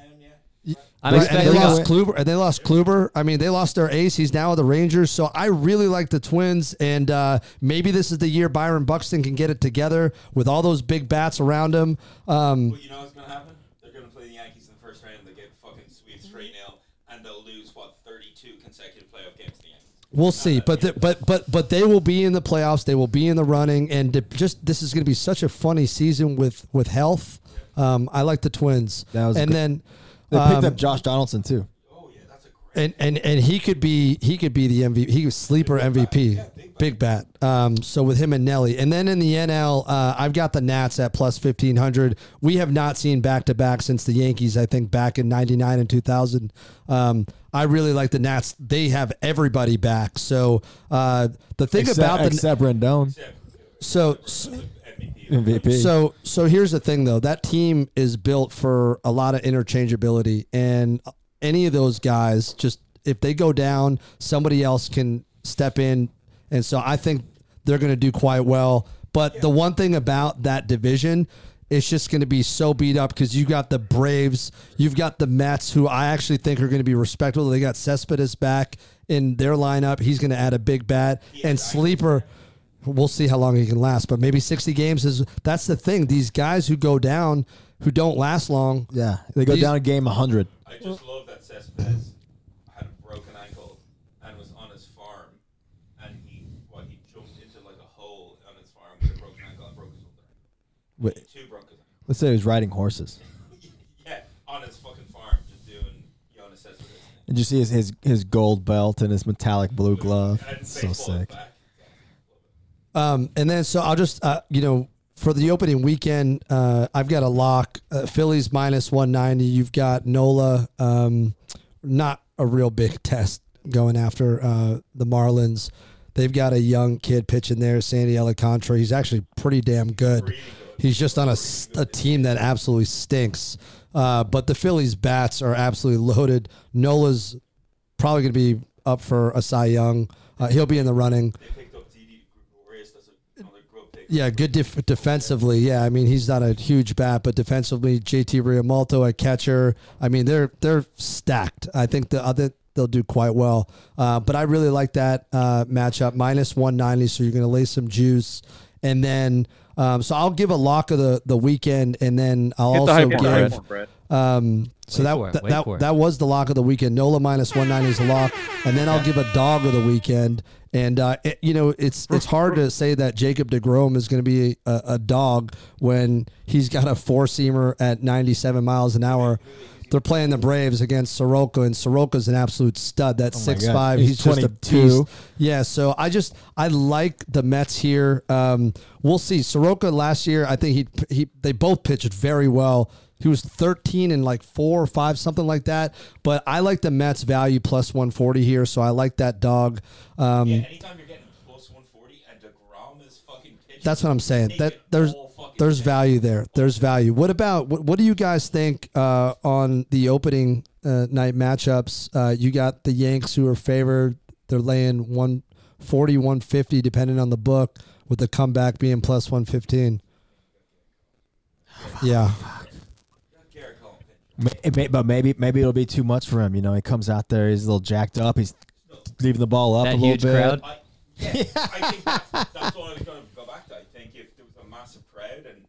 Yeah. I'm Right, and they expecting. lost Kluber. And they lost Kluber. I mean, they lost their ace. He's now with the Rangers. So I really like the Twins, and uh, maybe this is the year Byron Buxton can get it together with all those big bats around him. Um, But you know what's going to happen? They're going to play the Yankees in the first round. They get fucking sweep 3 0, and they'll lose, what, 32 consecutive playoff games to the Yankees. we'll see, but the, but but but they will be in the playoffs. They will be in the running, and just this is going to be such a funny season with with health. Um, I like the Twins, That was and good. then. They picked um, up Josh Donaldson too. Oh, yeah, that's a great. and and and he could be he could be the MVP. He was sleeper MVP, big bat. Um, so with him and Nelly, and then in the NL, uh, I've got the Nats at plus fifteen hundred. We have not seen back to back since the Yankees. I think back in '99 and 2000. Um, I really like the Nats. They have everybody back. So uh, the thing Except, about the except Rendon, so, so MVP. so so here's the thing though. That team is built for a lot of interchangeability and any of those guys just if they go down, somebody else can step in and so I think they're going to do quite well. But the one thing about that division it's just going to be so beat up because you got the Braves, you've got the Mets, who I actually think are going to be respectable. They got Cespedes back in their lineup. He's going to add a big bat and sleeper. We'll see how long he can last, but maybe 60 games is that's the thing. These guys who go down, who don't last long, yeah, they go These- down a game 100. I just love that Cespedes had a broken ankle and was on his farm, and he what he jumped into like a hole on his farm with a broken ankle and broke his shoulder. Wait, Two broke his ankle. let's say he was riding horses. (laughs) Yeah, on his fucking farm, just doing Yoenis Cespedes. Did you see his, his his gold belt and his metallic blue glove? So sick. back. Um, and then so I'll just uh, you know for the opening weekend, uh, I've got a lock. Uh, Phillies minus one ninety. You've got Nola. Um, not a real big (laughs) test going after uh, the Marlins. They've got a young kid pitching there, Sandy Alcantara. He's actually pretty damn good. He's just on a team that absolutely stinks. Uh, but the Phillies bats are absolutely loaded. Nola's probably going to be up for a Cy Young. Uh, he'll be in the running. They picked up Didi Gregorius. That's another good pick. Yeah, good def- defensively. Yeah, I mean he's not a huge bat, but defensively, JT Realmuto at catcher. I mean they're they're stacked. I think the other they'll do quite well. Uh, but I really like that uh, matchup minus one ninety. So you're going to lay some juice, and then um, so I'll give a lock of the the weekend, and then I'll Hit the also hype give. Brad. Um, so Wait that it, that, that, that was the lock of the weekend. Nola minus one ninety is a lock, and then I'll give a dog of the weekend. And uh, it, you know, it's it's hard to say that Jacob Degrom is going to be a, a dog when he's got a four seamer at ninety seven miles an hour. They're playing the Braves against Soroka, and Soroka's an absolute stud. That's Oh six God. five. He's He's, just a 22. beast. Yeah, so I just I like the Mets here. Um, we'll see. Soroka last year, I think he he they both pitched very well. He was 13 and like four or five, something like that. But I like the Mets value plus 140 here, so I like that dog. Um, Yeah, anytime you're getting plus 140 and DeGrom is fucking pitching. that's what I'm saying. That there's there's day. value there. There's value. What about what, what do you guys think uh, on the opening uh, night matchups? Uh, you got the Yanks who are favored. They're laying 140, 150 depending on the book, with the comeback being plus 115. (sighs) Yeah. Gerrit Cole pitch. Ma- it may- But maybe maybe it'll be too much for him. You know, he comes out there, he's a little jacked up. He's leaving the ball up That a little huge bit. crowd. I, yeah, I think that's, that's what I was going to go back to. I think if there was a massive crowd and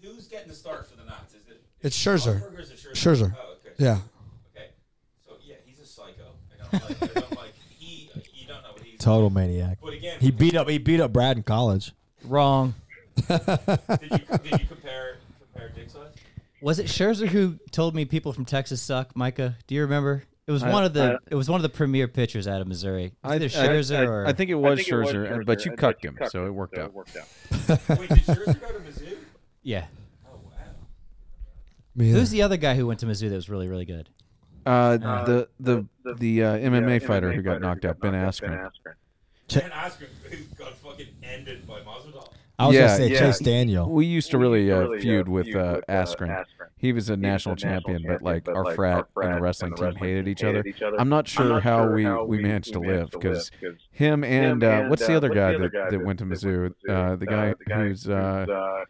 who's getting the start for the Nats? Is it? It's Scherzer. Is it Scherzer? Scherzer. Oh, okay. Yeah. Okay. So yeah, he's a psycho. I don't like. I don't like. He. You don't know what he's. Total maniac. But again, He beat up he beat up Brad in college. Wrong. Did you did you compare compare dick size? Was it Scherzer who told me people from Texas suck, Micah? Do you remember? It was I- one of the I- it was one of the premier pitchers out of Missouri. It I- Either I- Scherzer or I think it was think it was Scherzer, Scherzer, but you and- cucked him, so it worked out. worked out. (laughs) Wait, did Scherzer go to Mizzou? yeah. Oh wow. Me. Who's the other guy who went to Mizzou that was really really good? Uh, the the the- the uh, MMA Yeah, fighter MMA who got knocked out, Ben Askren. Askren. Ben Askren, who got fucking ended by Masvidal. I was Yeah, gonna say yeah. Chase Daniel. We used to really, uh, Really, uh, feud with feud uh, with, uh, Askren. Askren. He was a He was national a national champion, but like but, our like, frat our frat and the and wrestling the team hated team each other. hated each other. I'm not I'm sure not how sure we how we we- managed to we live managed to live, because 'cause him and him uh, and, what's the uh, other what's guy the other that, guy that that- went to that went Mizzou? Uh, Mizzou? the Uh, guy the guy who's uh, who's, uh,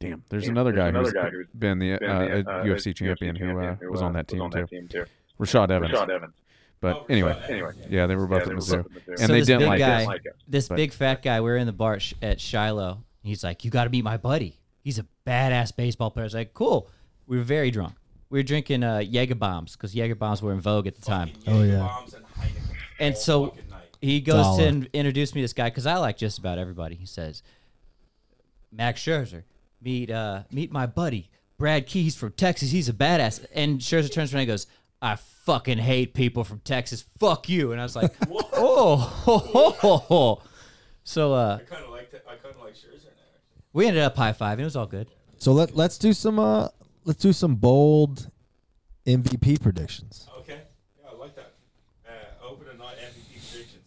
damn. There's damn, another guy there's who's another guy who's been the, been uh, the, uh, UFC champion who uh, was on that team too. team too. Rashad Evans. Rashad Evans. But Oh, anyway, Rashad Anyway, yeah, they were both Yeah, at they were Mizzou, both Mizzou. and So they didn't like guy- it. like it. This But- big fat guy, we're in the bar at, Sh- at Shiloh. He's like, "You got to meet my buddy. He's a badass baseball player." I was like, "Cool." We were very drunk. We were drinking uh, Jaeger bombs because Jaeger bombs were in vogue at the time. Fucking Oh, yeah. bombs and And so he goes Dollar. to in- introduce me to this guy because I like just about everybody. He says, "Max Scherzer, meet uh, meet my buddy Brad Keys from Texas. He's a badass." And Scherzer turns around and goes, "I fucking hate people from Texas. Fuck you." And I was like, (laughs) (laughs) "Oh, ho, ho, ho, ho." so uh, I kind of like I kind of like Scherzer now. we ended up high fiving. It was all good. So let let's do some uh let's do some bold MVP predictions. Okay, yeah, I like that. Uh, open and night MVP predictions.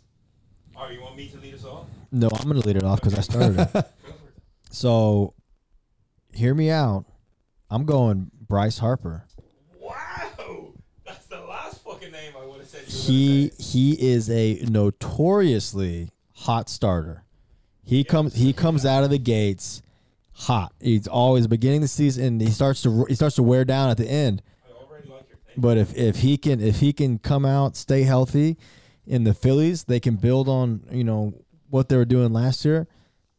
All right, you want me to lead us off? No, I'm gonna lead it off because I started it. Go for it. So hear me out. I'm going Bryce Harper. Wow, that's the last fucking name I would have said. You were He he is a notoriously hot starter. He comes he comes out of the gates hot. He's always beginning the season and he starts to he starts to wear down at the end. I already like your. But if, if he can if he can come out, stay healthy in the Phillies, they can build on, you know, what they were doing last year.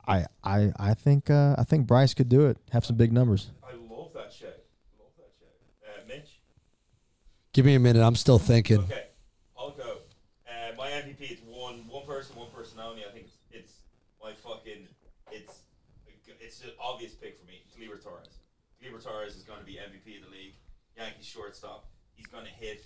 I I I think uh, I think Bryce could do it. Have some big numbers. I love that shit. Love that shit. Uh, Mitch. Give me a minute. I'm still thinking. Okay, I'll go. Uh, my MVP is one one person, one person only. I think it's, it's my fucking it's it's an obvious pick for me. Gleyber Torres. Gleyber Torres is going to be MVP of the league. Yankees shortstop. He's going to hit.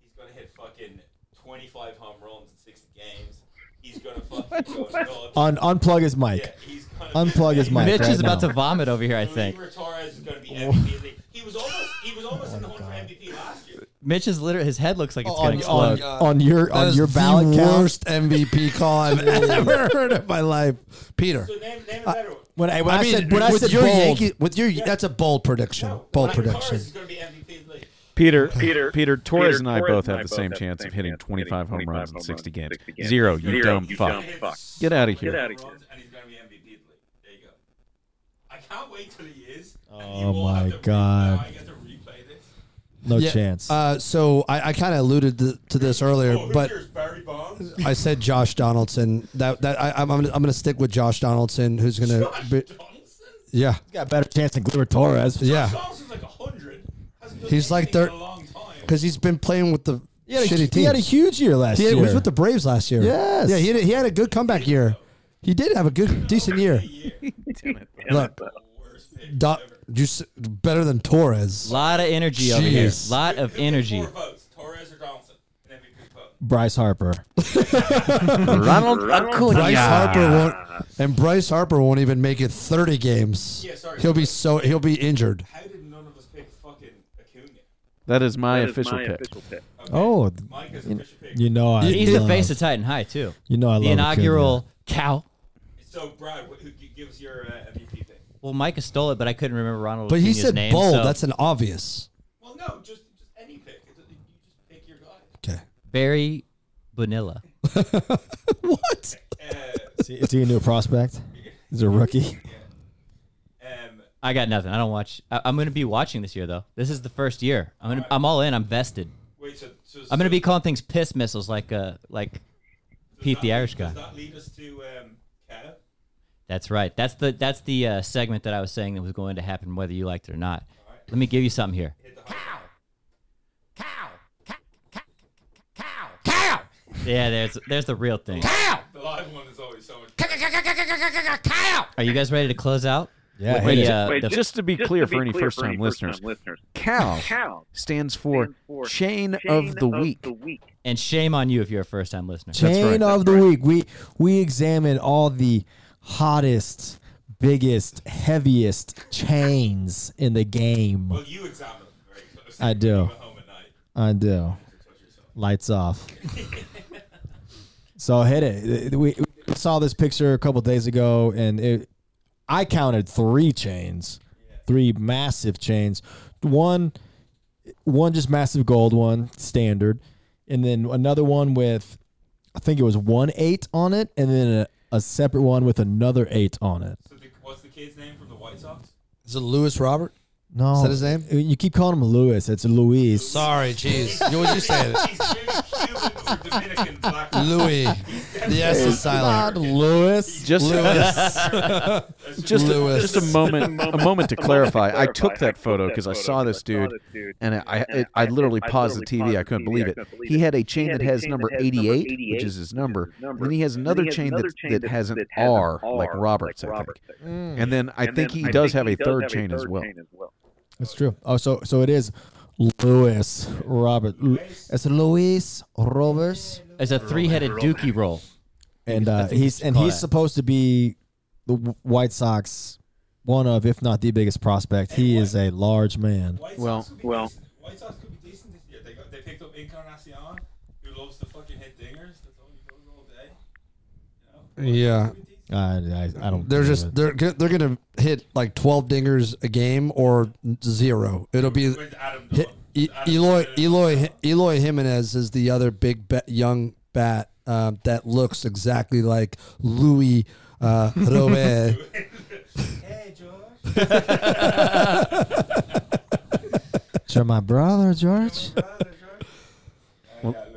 He's going to hit fucking twenty five home runs in sixty games. He's going (laughs) to fucking go nuts. Un- unplug his mic. Yeah, he's gonna Unplug his mic. Mitch right is about now. to vomit over here. I think Gleyber Torres is going to be (laughs) MVP of the league. He was almost he was almost oh in the hunt for MVP last year. Mitch is literally his head looks like it's oh, gonna explode. on, uh, on your That on is your the ballot count. worst MVP call I've (laughs) ever heard in my life. Peter. So name name a better one. When I, when I, I mean, said when I with said your bold, Yankee, with your that's a bold prediction. Bold prediction. going to be MVP of the league. Peter, Peter- Peter, Torres Peter and I Torres both have I the both same have chance of hitting chance of 25 home runs in 60 games. 60 games. Zero, you Zero, dumb you fuck. dumb fuck. Get out of Get here. out of here. And he's going to be MVP of the league. There you go. I can't wait till he is. and Oh you my have to re- God. now I get to replay this. No Yeah, chance. Uh, so I, I kind of alluded to, to this earlier, Oh, but? Barry Bonds? I said Josh Donaldson. That that I, I'm I'm gonna, I'm gonna stick with Josh Donaldson, who's gonna. Josh Be, Donaldson? yeah, He's got a better chance than Gleyber Torres. yeah, Josh Donaldson's like 100. Hasn't done He's like anything in thir- a long time. because he's been playing with the He had, a, shitty teams. he had a huge year last year. He year. was with the Braves last year. Yes. Yeah, he had, a- he had a good comeback year. He did have a good, decent year. (laughs) Look, Worst pick Do, ever. Just better than Torres. lot of energy over here. Jeez. Lot of energy. More votes, Torres or Donaldson? An MVP vote. Bryce Harper. (laughs) Ronald Acuna. Bryce Harper won't, and Bryce Harper won't even make it 30 games. Yeah, sorry. He'll be so he'll be injured. How did none of us pick fucking Acuna? That is my That is official my pick. official pick. Okay. Oh, Mike is you, official pick. you know I. He's the love- face of Titan High too. You know I love The inaugural cow. So, Brad, wh- who gi- give us your uh, MVP pick? Well, Micah stole it, but I couldn't remember Ronald. But he Acuna's said name, bold. so That's an obvious. Well, no, just just any pick. It- You just pick your guy. Okay. Barry Bonilla. (laughs) What? Uh, Is he, is he a new prospect? He's a rookie. um, I got nothing. I don't watch. I, I'm going to be watching this year though. This is the first year. I'm gonna. I'm all in. I'm vested. wait, so, so I'm going to be calling things piss missiles like uh like does Pete the lead- Irish guy. Does that lead us to um, Cow? That's right. That's the that's the uh, segment that I was saying that was going to happen whether you liked it or not. Let me give you something here. Hit the high. Yeah, there's there's the real thing. Cow. The live one is always so much. better. Are you guys ready to close out? Yeah, With hit the, uh, Wait, the- Just to be Just clear to be for any first-time listeners, listeners, Cal Cal stands for stands for Chain Chain of the Week. The week. and shame on you if you're a first time listener. Chain right. of the week. We we examine all the hottest, biggest, heaviest chains in the game. Well, you examine them very closely. I do. Home at night. I do. Lights off. (laughs) so hit it. We, we saw this picture a couple days ago, and it, I counted three chains, three massive chains. One, one just massive gold one, standard, and then another one with, I think it was one eight on it, and then a, a separate one with another eight on it. So, the, what's the kid's name from the White Sox? Is it Lewis Robert? No, Is that his name? You keep calling him Lewis. It's Luis. Sorry, jeez. You was you saying (laughs) it? He's Cuban or Dominican black. Louis. The S is silent. Lewis. Just just a, Lewis. (laughs) just a moment (laughs) a moment to clarify. I took that photo because I saw this dude, and I I, it, I literally paused the TV. I couldn't believe it. He had a chain that has number 88, which is his number. Then he has another chain that that has an R, like Roberts, I think. Mm. And then I think he does have a third chain as well. That's true. Oh, so so it is Lewis Robert. Lu- It's Luis Roberts, It's a three headed dookie roll. and uh, he's and he's that. supposed to be the W- White Sox one of, if not the biggest prospect. He is a large man. White Well- could be well- decent. White Sox could be decent this year. They got, they picked up Encarnacion, who loves to fucking hit dingers. That's all he does all day. You know? Yeah. Could be decent. I, I, I don't. They're just it. they're go- they're gonna hit like twelve dingers a game or zero. It'll be With Adam Hi- Dillon. E- Adam Eloy Dillon. Eloy Eloy Jimenez is the other big bat, young bat um, that looks exactly like Louis uh, (laughs) Robert. Hey, (laughs) George. You're my brother, George. Well, yeah, Louis, Louis Robert.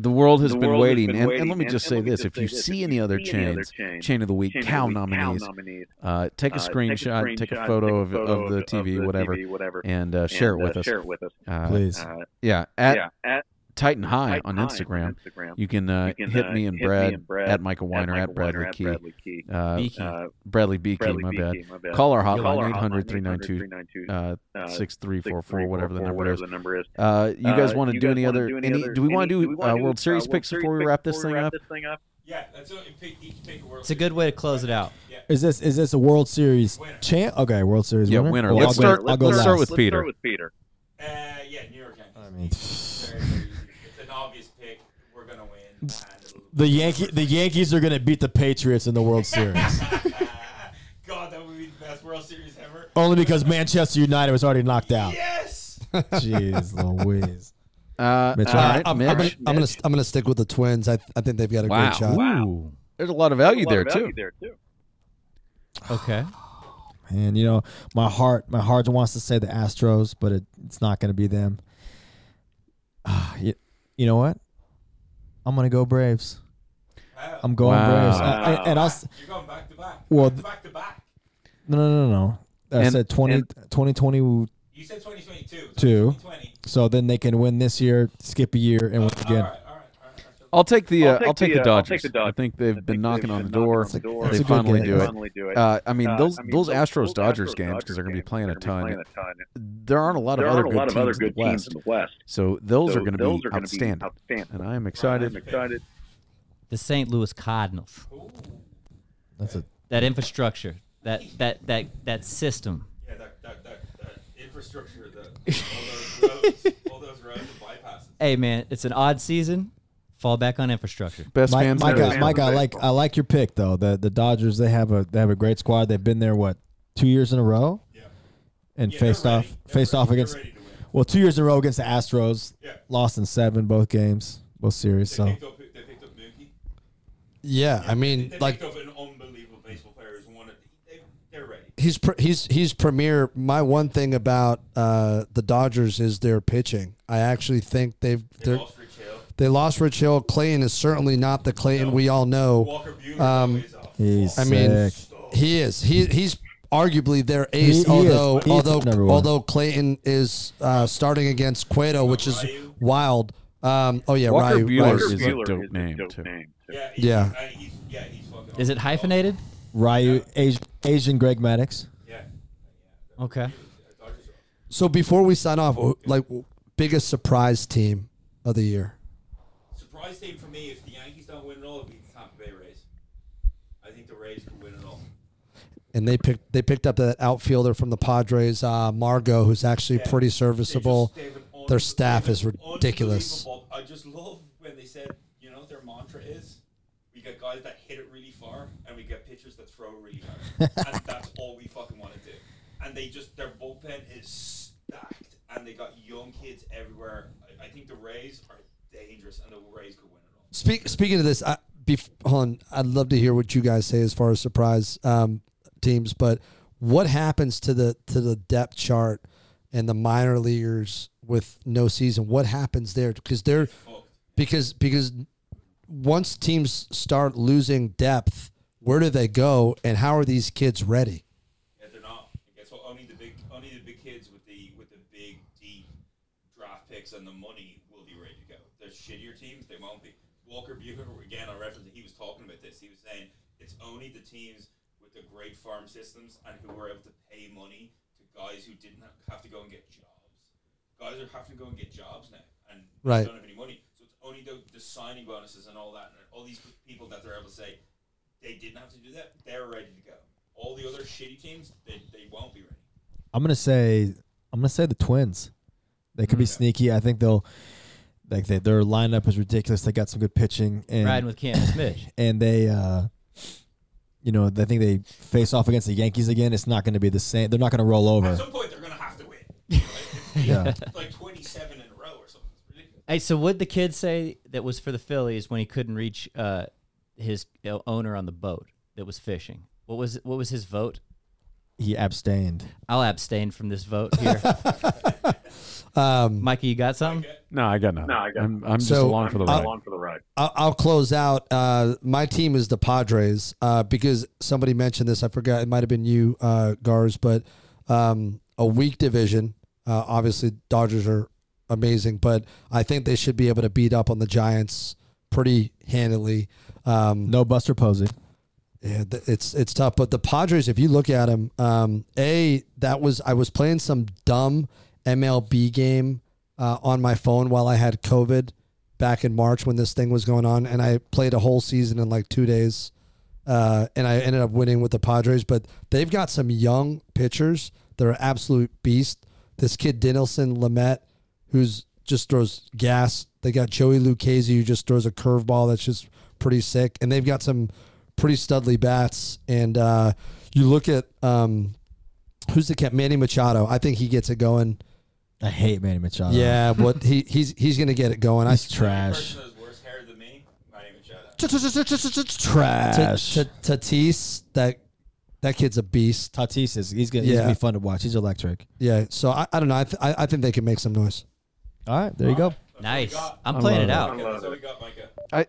The world has The been world has waiting, been and, and waiting, let me and- just and say let me this: just if say you this, see if any you other see any other chains, chains, chain of the week, Chain of the cow week, cow nominees, nominees. uh, take a Uh, screenshot, take a photo take of, of the TV, whatever, TV, whatever, and uh, share and, it with uh, us. Share it with us. Uh, Please. Uh, Yeah, at yeah, at Titan High Titan on High Instagram. Instagram. You can, uh, You can, hit uh, me and hit Brad, and Brad at Michael Weiner Michael at Bradley Weiner, Key. Bradley Key. Uh, Beaky. Uh, Bradley Beaky, Bradley my bad. My bad. Call our hotline our 800 hotline, 392 392, uh, uh, 6344, whatever the number is. the number is. Uh, you guys want to you do guys any other? do any any? Do we want to do wanna uh, do, World Series uh, picks World before we wrap this thing up? this thing up? Yeah, that's it. Pick, pick a It's a good way to close it out. Yeah. Is this is this a World Series Winner. champ? Okay, World Series Yeah, winner. winner. Well, Let's I'll go- start- I'll go let's start with Let's Peter. start with Peter. Uh, yeah, New York Yankees. I mean, very, very easy. It's an obvious pick. We're gonna win. And it'll- the Yankee the Yankees are going to beat the Patriots in the World Series. (laughs) God, that would be the best World Series ever. Only because Manchester United was already knocked out. Yes. (laughs) Jeez Louise. Uh, Mitch, all right, I'm, Mitch. I'm gonna, I'm gonna I'm gonna stick with the Twins. I I think they've got a wow. great shot. Ooh. There's a lot of value there too. there too. Okay. (sighs) And you know, my heart, my heart wants to say the Astros, but it, it's not going to be them. Ah, (sighs) you, you know what? I'm going to go Braves. I'm going Wow. Braves, I- I- and I'll. s- You're going back to back. Well, back, back to back. no, no, no, no. I And- said 20, 2020. You said 2022. Two. 2020. So then they can win this year, skip a year, and win again. all right, all right. all right. I'll take the I'll uh, take I'll take the, the uh, I'll take Dodgers. the Dodgers. I think they've I been think knocking they've on the been door. on the door. It's They finally do it. Finally do it. Uh, I mean, Uh, those I mean, those those- Astros those Dodgers Astros games because they're going to be playing a they're gonna be ton. playing a ton. There aren't a lot of other good lot other teams in the teams West, in the West. so those So are going to be outstanding. outstanding. And I am excited. excited. The St. Louis Cardinals. That's a That infrastructure. That that that that system. Yeah, that, that, that, that infrastructure, the, all those roads, all those roads and bypasses. Hey man, it's an odd season. Fall back on infrastructure. Best my, fans my there guy, my guy, I like I like your pick though. The the Dodgers they have a they have a great squad. They've been there what two years in a row, Yeah. and Yeah, faced off. They're faced ready. off against ready to win. well two years in a row against the Astros. Yeah. Lost in seven both games, both series. They So picked up, they picked up Mookie. Yeah, I mean, They like picked up an unbelievable baseball player who's one of they, they're ready. he's pr- he's he's premier. My one thing about uh, the Dodgers is their pitching. I actually think they've They they're, lost Rich Hill. They lost Rich Hill. Clayton is certainly not the Clayton we all know. Walker Um, he's I mean, sick. he is he he's arguably their ace. He- he is. although He is although one. although Clayton is uh, starting against Cueto, which is Ryu. wild. Um, oh yeah, Walker Ryu, Buehler Ryu. is a dope is a name, dope too. name, too. Yeah, he's, Yeah. I, he's, yeah, he's fucking. Is it awesome. hyphenated? Ryu Asian, Asian Greg Maddux. Yeah. Okay. So before we sign off, like biggest surprise team of the year. Surprise team for me. If the Yankees don't win it all, it'll be the Tampa Bay Rays. I think the Rays could win it all. and they picked they picked up that outfielder from the Padres, uh, Margot, who's actually Yeah. pretty They serviceable. just- they un- Their staff is ridiculous. I just love when they said, you know, their mantra is, we get guys that hit it really far, and we get pitchers that throw really hard, (laughs) and that's all we fucking want to do. And they just their bullpen is stacked, and they got young kids everywhere. I, I think the Rays are dangerous, and the Rays could win it all. Speak, speaking of this, I, bef- hold on, I'd love to hear what you guys say as far as surprise um, teams. But what happens to the to the depth chart and the minor leaguers with no season? What happens there? Because they're because because once teams start losing depth, where do they go, and how are these kids ready? Yeah, they're not. And guess what? Only the big, only the big kids with the with the big deep draft picks and the money will be ready to go. The shittier teams, they won't be. Walker Buehler, again, on reference, he was talking about this. He was saying it's only the teams with the great farm systems and who were able to pay money to guys who didn't have- to go and get jobs. Guys are having to go and get jobs now, and Right. don't have any money. So it's only the, the signing bonuses and all that, and all these people that they're able to say they didn't have to do that. They're ready to go. All the other shitty teams, they, they won't be ready. I'm gonna say I'm gonna say the Twins. They could be sneaky. I think they'll like they, their lineup is ridiculous. They got some good pitching and Riding with Cam (coughs) Smith. and they uh you know, I think they face off against the Yankees again. It's not going to be the same. They're not going to roll At over. some point, they're going to have to win. (laughs) Right? It's Yeah. (laughs) like 27 in a row or something. It's ridiculous. Hey, so what the kid say that was for the Phillies when he couldn't reach uh, his uh, owner on the boat that was fishing? What was what was his vote? He abstained. I'll abstain from this vote here. (laughs) Um, Mikey, you got something? No, I got nothing. No, I got- I'm, I'm just So- along for the ride. along for the ride. I'll, I'll close out. Uh, my team is the Padres uh, because somebody mentioned this. I forgot. It might have been you, uh, Gars, but um, a weak division. Uh, obviously, Dodgers are amazing, but I think they should be able to beat up on the Giants pretty handily. Um, No Buster Posey. Yeah, it's it's tough. But the Padres, if you look at them, um, a that was I was playing some dumb MLB game uh, on my phone while I had COVID back in March when this thing was going on, and I played a whole season in like two days, uh, and I ended up winning with the Padres. But they've got some young pitchers that are absolute beasts. This kid Dinelson Lamet, who's just throws gas. They got Joey Lucchesi who just throws a curveball that's just pretty sick, and they've got some pretty studly bats. And uh, you look at um, who's the cat? Manny Machado. I think he gets it going. I hate Manny Machado. Yeah, (laughs) but he he's he's gonna get it going. I he's trash. worse hair than me. Manny Machado. Trash. T- T- Tatis, that that kid's a beast. Tatis is he's gonna, he's Yeah. gonna be fun to watch. He's electric. Yeah, so I, I don't know. I, th- I I think they can make some noise. All right, there you go. Nice. I'm I playing it love out. Okay, so we got Micah.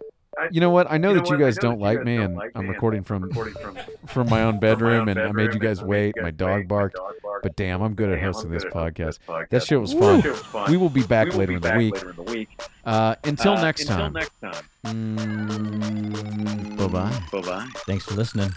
You know what? I know You know that you guys don't you like guys me, don't and I'm recording from recording from (laughs) from my own (laughs) my bedroom, own and I made you guys and I made wait. My dog wait. My barked, dog barked. but damn, I'm good at Damn, I'm hosting this at podcast. this podcast. That shit was That fun. shit was fun. We will be back will later be in the back week. later in the week. Uh, until Uh, next until time. next time. Mm, bye bye. Bye bye. Thanks for listening.